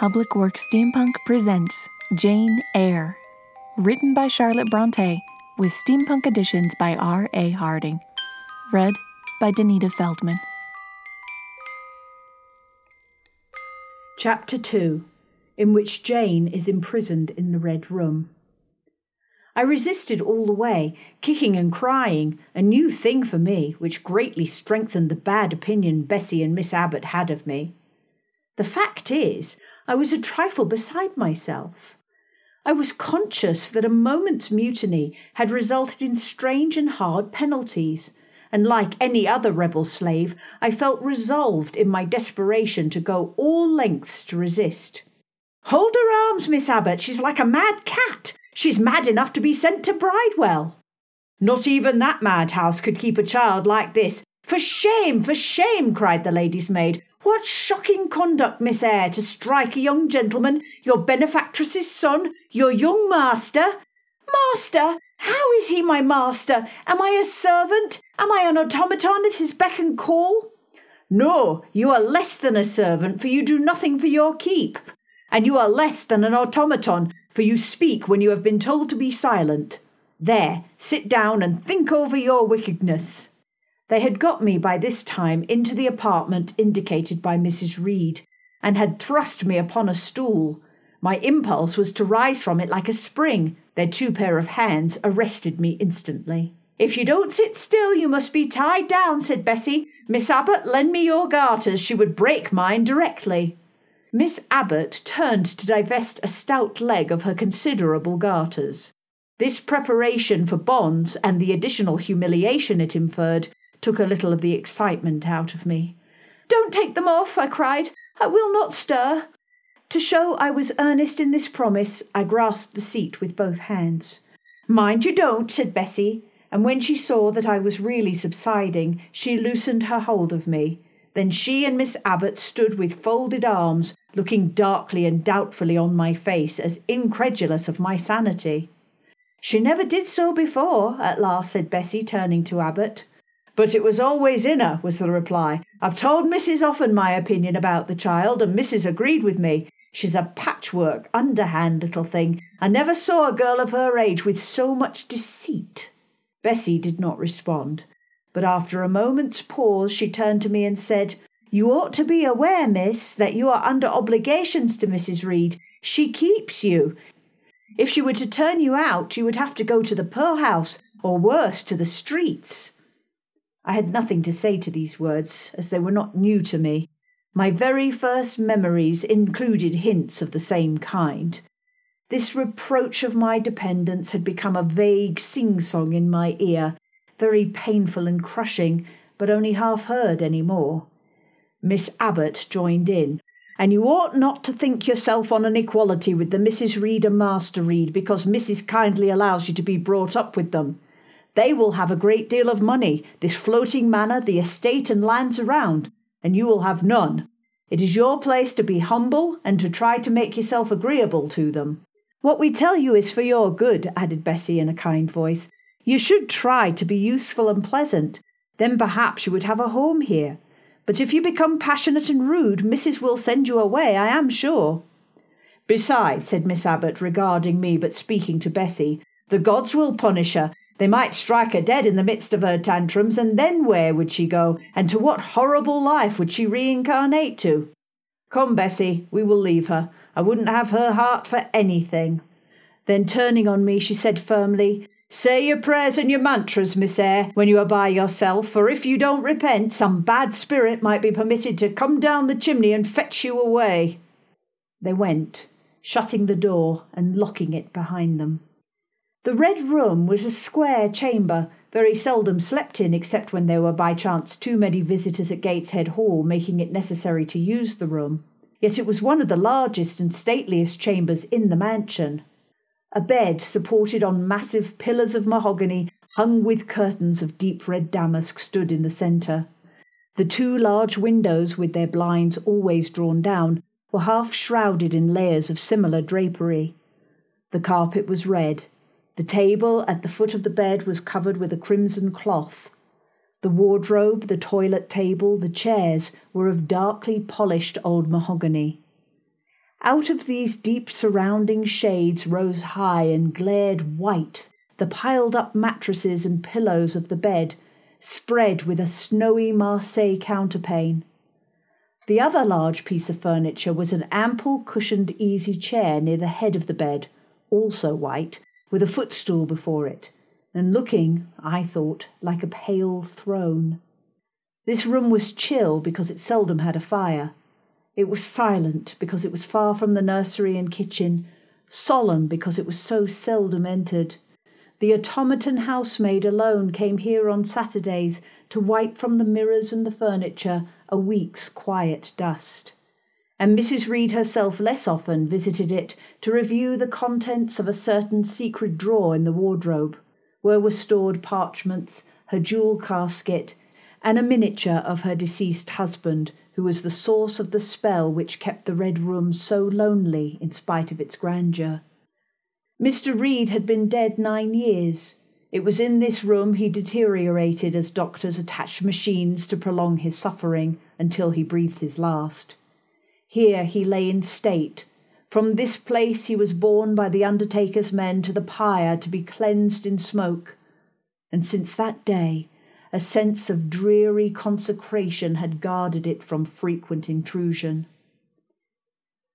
Public Works Steampunk presents Jane Eyre, written by Charlotte Bronte, with steampunk additions by R. A. Harding. Read by Danita Feldman. Chapter 2 In which Jane is imprisoned in the Red Room. I resisted all the way, kicking and crying, a new thing for me, which greatly strengthened the bad opinion Bessie and Miss Abbott had of me. The fact is, I was a trifle beside myself. I was conscious that a moment's mutiny had resulted in strange and hard penalties, and like any other rebel slave, I felt resolved in my desperation to go all lengths to resist. Hold her arms, Miss Abbott, she's like a mad cat. She's mad enough to be sent to Bridewell. Not even that madhouse could keep a child like this. For shame, for shame, cried the lady's maid. What shocking conduct, Miss Eyre, to strike a young gentleman, your benefactress's son, your young master. Master? How is he my master? Am I a servant? Am I an automaton at his beck and call? No, you are less than a servant, for you do nothing for your keep. And you are less than an automaton, for you speak when you have been told to be silent. There, sit down and think over your wickedness. They had got me by this time into the apartment indicated by Mrs. Reed, and had thrust me upon a stool. My impulse was to rise from it like a spring. Their two pair of hands arrested me instantly. If you don't sit still, you must be tied down, said Bessie. Miss Abbott, lend me your garters. She would break mine directly. Miss Abbott turned to divest a stout leg of her considerable garters. This preparation for bonds and the additional humiliation it inferred took a little of the excitement out of me. Don't take them off, I cried. I will not stir. To show I was earnest in this promise, I grasped the seat with both hands. Mind you don't, said Bessie, and when she saw that I was really subsiding, she loosened her hold of me. Then she and Miss Abbott stood with folded arms, looking darkly and doubtfully on my face, as incredulous of my sanity. She never did so before, at last said Bessie, turning to Abbott. But it was always in her, was the reply. I've told Mrs. often my opinion about the child, and Mrs. agreed with me. She's a patchwork, underhand little thing. I never saw a girl of her age with so much deceit. Bessie did not respond, but after a moment's pause she turned to me and said, You ought to be aware, miss, that you are under obligations to Mrs. Reed. She keeps you. If she were to turn you out, you would have to go to the poorhouse, or worse, to the streets. I had nothing to say to these words, as they were not new to me. My very first memories included hints of the same kind. This reproach of my dependence had become a vague sing song in my ear, very painful and crushing, but only half heard any more. Miss Abbott joined in. And you ought not to think yourself on an equality with the Mrs. Reed and Master Reed because Mrs. kindly allows you to be brought up with them. They will have a great deal of money, this floating manor, the estate and lands around, and you will have none. It is your place to be humble and to try to make yourself agreeable to them. What we tell you is for your good, added Bessie in a kind voice. You should try to be useful and pleasant. Then perhaps you would have a home here. But if you become passionate and rude, Mrs. will send you away, I am sure. Besides, said Miss Abbott, regarding me but speaking to Bessie, the gods will punish her, they might strike her dead in the midst of her tantrums, and then where would she go, and to what horrible life would she reincarnate to? Come, Bessie, we will leave her. I wouldn't have her heart for anything. Then turning on me, she said firmly, Say your prayers and your mantras, Miss Eyre, when you are by yourself, for if you don't repent, some bad spirit might be permitted to come down the chimney and fetch you away. They went, shutting the door and locking it behind them. The Red Room was a square chamber, very seldom slept in except when there were by chance too many visitors at Gateshead Hall, making it necessary to use the room. Yet it was one of the largest and stateliest chambers in the mansion. A bed supported on massive pillars of mahogany, hung with curtains of deep red damask, stood in the centre. The two large windows, with their blinds always drawn down, were half shrouded in layers of similar drapery. The carpet was red, the table at the foot of the bed was covered with a crimson cloth. The wardrobe, the toilet table, the chairs were of darkly polished old mahogany. Out of these deep surrounding shades rose high and glared white the piled up mattresses and pillows of the bed, spread with a snowy Marseille counterpane. The other large piece of furniture was an ample cushioned easy chair near the head of the bed, also white, with a footstool before it, and looking, I thought, like a pale throne. This room was chill because it seldom had a fire. It was silent because it was far from the nursery and kitchen, solemn because it was so seldom entered. The automaton housemaid alone came here on Saturdays to wipe from the mirrors and the furniture a week's quiet dust. And Mrs. Reed herself less often visited it to review the contents of a certain secret drawer in the wardrobe, where were stored parchments, her jewel casket, and a miniature of her deceased husband, who was the source of the spell which kept the Red Room so lonely in spite of its grandeur. Mr. Reed had been dead nine years. It was in this room he deteriorated as doctors attached machines to prolong his suffering until he breathed his last. Here he lay in state. From this place he was borne by the undertaker's men to the pyre to be cleansed in smoke. And since that day a sense of dreary consecration had guarded it from frequent intrusion.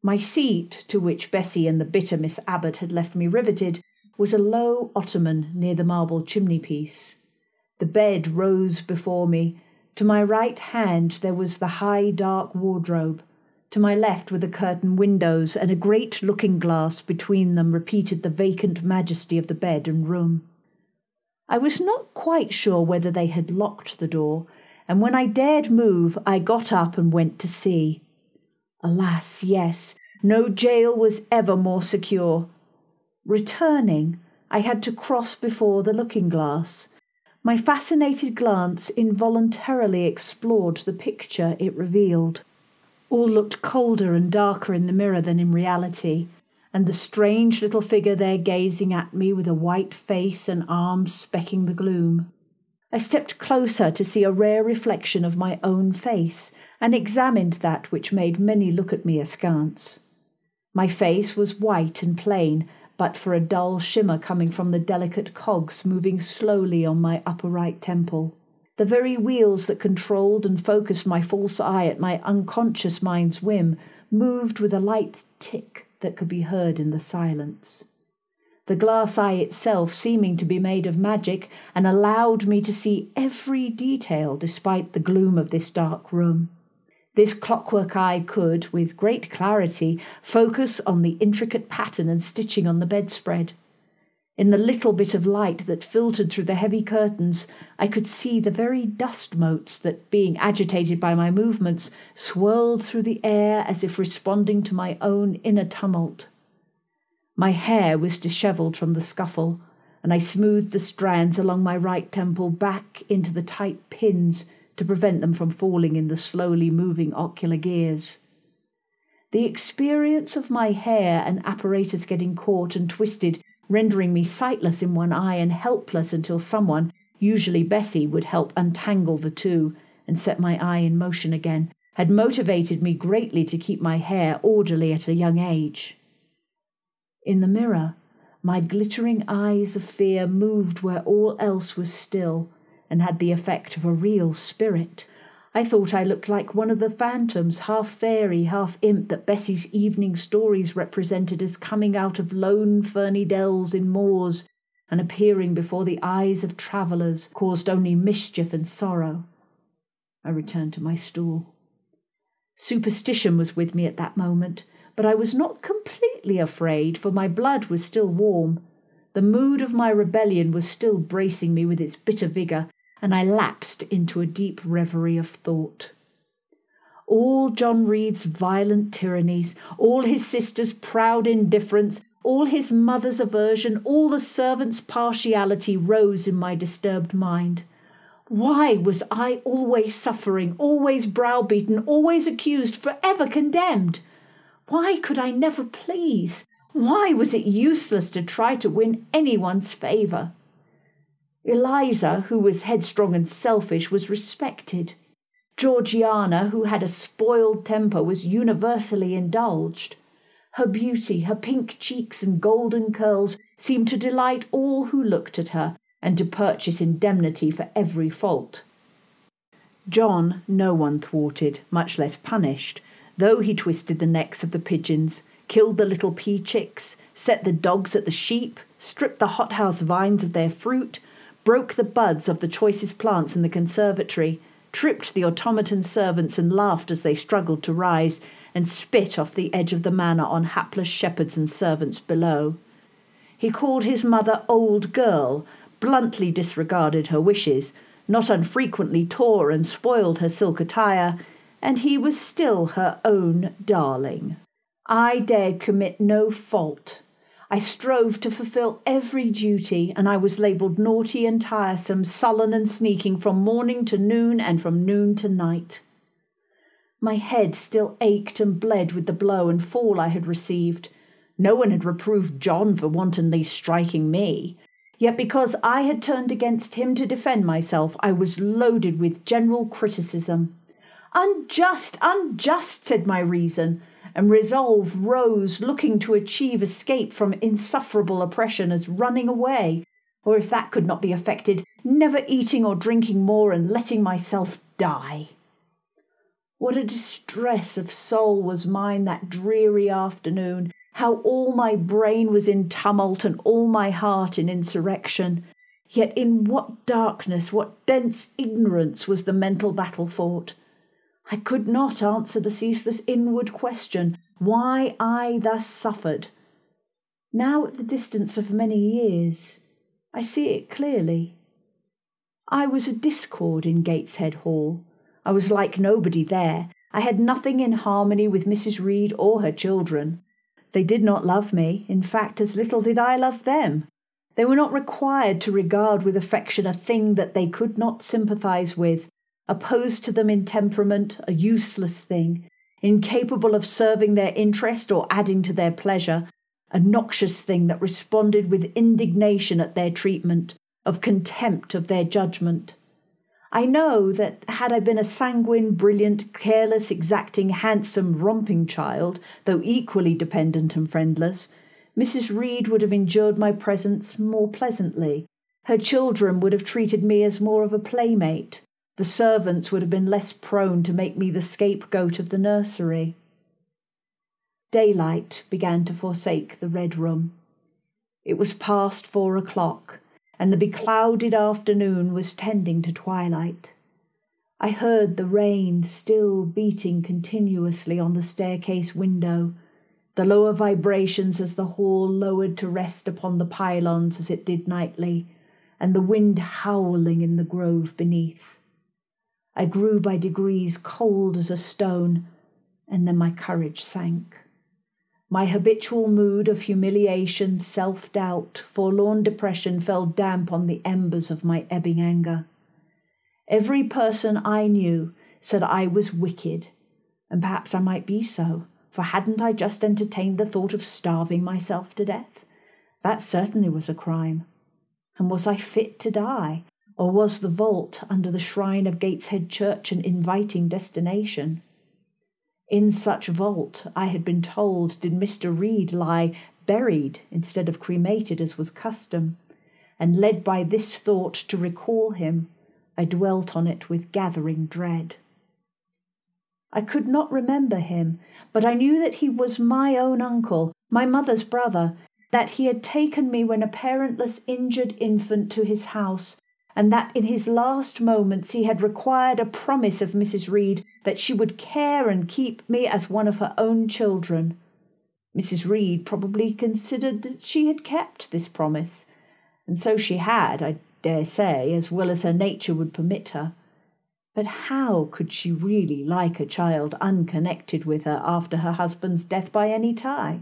My seat, to which Bessie and the bitter Miss Abbott had left me riveted, was a low ottoman near the marble chimney piece. The bed rose before me. To my right hand there was the high dark wardrobe. To my left were the curtained windows, and a great looking glass between them repeated the vacant majesty of the bed and room. I was not quite sure whether they had locked the door, and when I dared move, I got up and went to see. Alas, yes, no jail was ever more secure. Returning, I had to cross before the looking glass. My fascinated glance involuntarily explored the picture it revealed. All looked colder and darker in the mirror than in reality, and the strange little figure there gazing at me with a white face and arms specking the gloom. I stepped closer to see a rare reflection of my own face, and examined that which made many look at me askance. My face was white and plain, but for a dull shimmer coming from the delicate cogs moving slowly on my upper right temple. The very wheels that controlled and focused my false eye at my unconscious mind's whim moved with a light tick that could be heard in the silence. The glass eye itself seeming to be made of magic and allowed me to see every detail despite the gloom of this dark room. This clockwork eye could, with great clarity, focus on the intricate pattern and stitching on the bedspread. In the little bit of light that filtered through the heavy curtains, I could see the very dust motes that, being agitated by my movements, swirled through the air as if responding to my own inner tumult. My hair was dishevelled from the scuffle, and I smoothed the strands along my right temple back into the tight pins to prevent them from falling in the slowly moving ocular gears. The experience of my hair and apparatus getting caught and twisted rendering me sightless in one eye and helpless until someone, usually Bessie, would help untangle the two and set my eye in motion again, had motivated me greatly to keep my hair orderly at a young age. In the mirror, my glittering eyes of fear moved where all else was still and had the effect of a real spirit, I thought I looked like one of the phantoms, half fairy, half imp, that Bessie's evening stories represented as coming out of lone ferny dells in moors and appearing before the eyes of travellers caused only mischief and sorrow. I returned to my stool. Superstition was with me at that moment, but I was not completely afraid, for my blood was still warm. The mood of my rebellion was still bracing me with its bitter vigour, and I lapsed into a deep reverie of thought. All John Reed's violent tyrannies, all his sister's proud indifference, all his mother's aversion, all the servants' partiality rose in my disturbed mind. Why was I always suffering, always browbeaten, always accused, forever condemned? Why could I never please? Why was it useless to try to win anyone's favour? Eliza, who was headstrong and selfish, was respected. Georgiana, who had a spoiled temper, was universally indulged. Her beauty, her pink cheeks and golden curls seemed to delight all who looked at her and to purchase indemnity for every fault. John no one thwarted, much less punished, though he twisted the necks of the pigeons, killed the little pea chicks, set the dogs at the sheep, stripped the hothouse vines of their fruit, broke the buds of the choicest plants in the conservatory, tripped the automaton servants and laughed as they struggled to rise, and spit off the edge of the manor on hapless shepherds and servants below. He called his mother old girl, bluntly disregarded her wishes, not unfrequently tore and spoiled her silk attire, and he was still her own darling. I dared commit no fault. I strove to fulfill every duty, and I was labelled naughty and tiresome, sullen and sneaking from morning to noon and from noon to night. My head still ached and bled with the blow and fall I had received. No one had reproved John for wantonly striking me. Yet because I had turned against him to defend myself, I was loaded with general criticism. Unjust, unjust, said my reason and resolve rose, looking to achieve escape from insufferable oppression as running away, or if that could not be effected, never eating or drinking more and letting myself die. What a distress of soul was mine that dreary afternoon, how all my brain was in tumult and all my heart in insurrection. Yet in what darkness, what dense ignorance was the mental battle fought. I could not answer the ceaseless inward question why I thus suffered. Now, at the distance of many years, I see it clearly. I was a discord in Gateshead Hall. I was like nobody there. I had nothing in harmony with Mrs. Reed or her children. They did not love me. In fact, as little did I love them. They were not required to regard with affection a thing that they could not sympathize with, opposed to them in temperament, a useless thing, incapable of serving their interest or adding to their pleasure, a noxious thing that responded with indignation at their treatment, of contempt of their judgment. I know that had I been a sanguine, brilliant, careless, exacting, handsome, romping child, though equally dependent and friendless, Mrs. Reed would have endured my presence more pleasantly. Her children would have treated me as more of a playmate, the servants would have been less prone to make me the scapegoat of the nursery. Daylight began to forsake the red room. It was past four o'clock, and the beclouded afternoon was tending to twilight. I heard the rain still beating continuously on the staircase window, the lower vibrations as the hall lowered to rest upon the pylons as it did nightly, and the wind howling in the grove beneath. I grew by degrees cold as a stone, and then my courage sank. My habitual mood of humiliation, self doubt, forlorn depression fell damp on the embers of my ebbing anger. Every person I knew said I was wicked, and perhaps I might be so, for hadn't I just entertained the thought of starving myself to death? That certainly was a crime. And was I fit to die? Or was the vault under the shrine of Gateshead Church an inviting destination? In such vault, I had been told, did Mr. Reed lie buried instead of cremated as was custom, and led by this thought to recall him, I dwelt on it with gathering dread. I could not remember him, but I knew that he was my own uncle, my mother's brother, that he had taken me when a parentless injured infant to his house, and that in his last moments he had required a promise of Mrs. Reed that she would care and keep me as one of her own children. Mrs. Reed probably considered that she had kept this promise, and so she had, I dare say, as well as her nature would permit her. But how could she really like a child unconnected with her after her husband's death by any tie?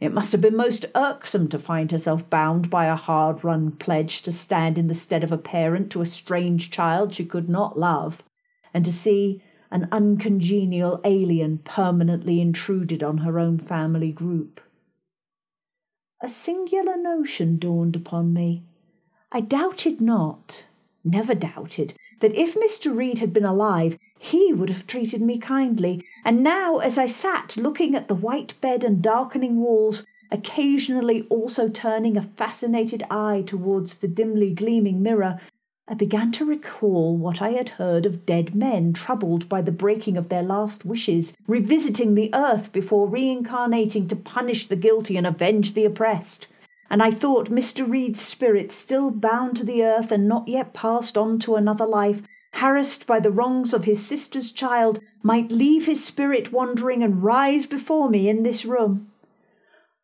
It must have been most irksome to find herself bound by a hard run pledge to stand in the stead of a parent to a strange child she could not love, and to see an uncongenial alien permanently intruded on her own family group. A singular notion dawned upon me. I doubted not, never doubted, that if Mr. Reed had been alive, he would have treated me kindly, and now, as I sat looking at the white bed and darkening walls, occasionally also turning a fascinated eye towards the dimly gleaming mirror, I began to recall what I had heard of dead men troubled by the breaking of their last wishes, revisiting the earth before reincarnating to punish the guilty and avenge the oppressed. And I thought Mr. Reed's spirit, still bound to the earth and not yet passed on to another life, harassed by the wrongs of his sister's child, might leave his spirit wandering and rise before me in this room.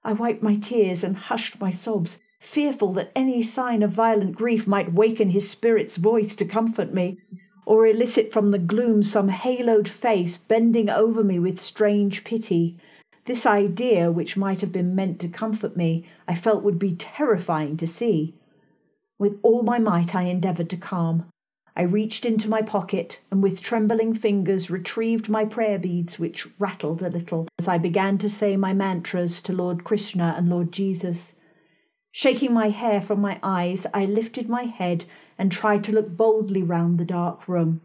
I wiped my tears and hushed my sobs, fearful that any sign of violent grief might waken his spirit's voice to comfort me, or elicit from the gloom some haloed face bending over me with strange pity. This idea, which might have been meant to comfort me, I felt would be terrifying to see. With all my might I endeavoured to calm. I reached into my pocket and with trembling fingers retrieved my prayer beads, which rattled a little as I began to say my mantras to Lord Krishna and Lord Jesus. Shaking my hair from my eyes, I lifted my head and tried to look boldly round the dark room.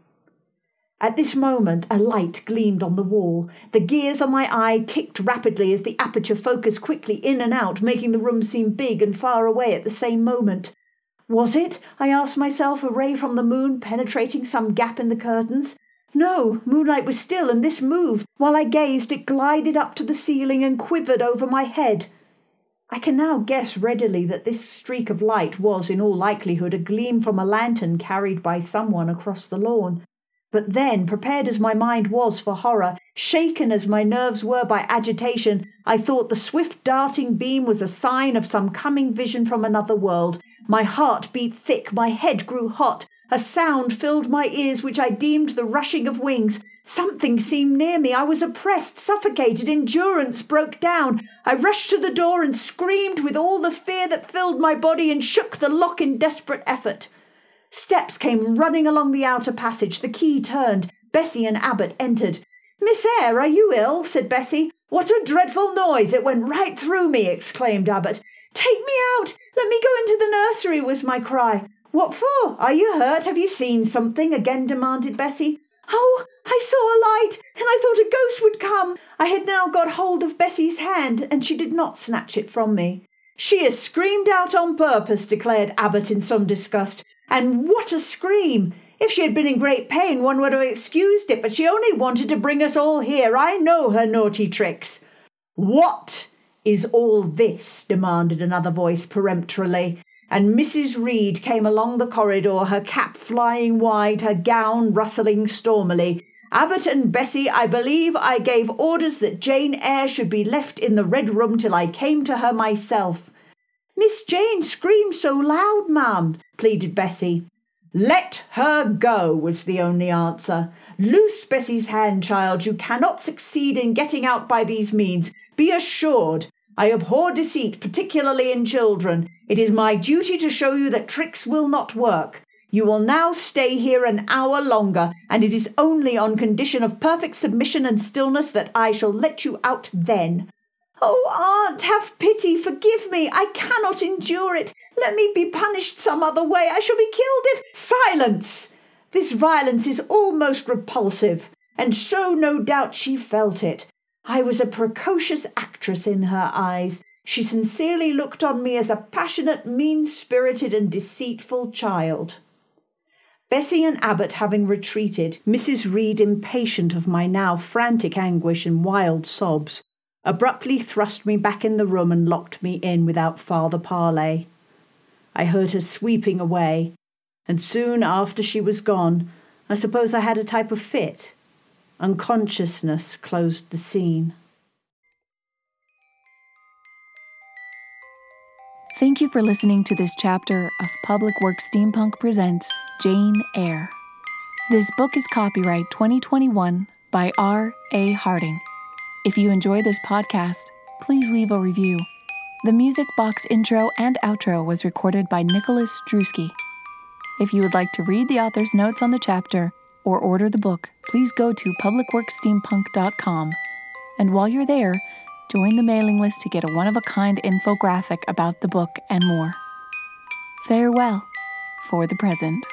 At this moment, a light gleamed on the wall. The gears on my eye ticked rapidly as the aperture focused quickly in and out, making the room seem big and far away at the same moment. Was it, I asked myself, a ray from the moon penetrating some gap in the curtains? No, moonlight was still, and this moved. While I gazed, it glided up to the ceiling and quivered over my head. I can now guess readily that this streak of light was, in all likelihood, a gleam from a lantern carried by someone across the lawn. But then, prepared as my mind was for horror, shaken as my nerves were by agitation, I thought the swift darting beam was a sign of some coming vision from another world. My heart beat thick, my head grew hot, a sound filled my ears which I deemed the rushing of wings. Something seemed near me. I was oppressed, suffocated, endurance broke down. I rushed to the door and screamed with all the fear that filled my body and shook the lock in desperate effort. Steps came running along the outer passage. The key turned. Bessie and Abbot entered. Miss Eyre, are you ill? said Bessie. What a dreadful noise! It went right through me, exclaimed Abbot. Take me out! Let me go into the nursery, was my cry. What for? Are you hurt? Have you seen something? again demanded Bessie. Oh, I saw a light, and I thought a ghost would come. I had now got hold of Bessie's hand, and she did not snatch it from me. She has screamed out on purpose, declared Abbot in some disgust. And what a scream! If she had been in great pain, one would have excused it, but she only wanted to bring us all here. I know her naughty tricks. What is all this? demanded another voice peremptorily and Mrs. Reed came along the corridor, her cap flying wide, her gown rustling stormily. Abbott and Bessie, I believe I gave orders that Jane Eyre should be left in the red room till I came to her myself. Miss Jane screamed so loud, ma'am, pleaded Bessie. Let her go, was the only answer. Loose Bessie's hand, child. You cannot succeed in getting out by these means. Be assured. I abhor deceit, particularly in children. It is my duty to show you that tricks will not work. You will now stay here an hour longer, and it is only on condition of perfect submission and stillness that I shall let you out then. Oh, aunt, have pity, forgive me. I cannot endure it. Let me be punished some other way. I shall be killed if. Silence! This violence is almost repulsive, and so no doubt she felt it. I was a precocious actress in her eyes. She sincerely looked on me as a passionate, mean spirited, and deceitful child. Bessie and Abbot having retreated, Mrs. Reed, impatient of my now frantic anguish and wild sobs, abruptly thrust me back in the room and locked me in without farther parley. I heard her sweeping away, and soon after she was gone, I suppose I had a type of fit. Unconsciousness closed the scene. Thank you for listening to this chapter of Public Works Steampunk Presents Jane Eyre. This book is copyright 2021 by R. A. Harding. If you enjoy this podcast, please leave a review. The music box intro and outro was recorded by Nicholas Drewski. If you would like to read the author's notes on the chapter, or order the book, please go to publicworksteampunk.com. And while you're there, join the mailing list to get a one of a kind infographic about the book and more. Farewell for the present.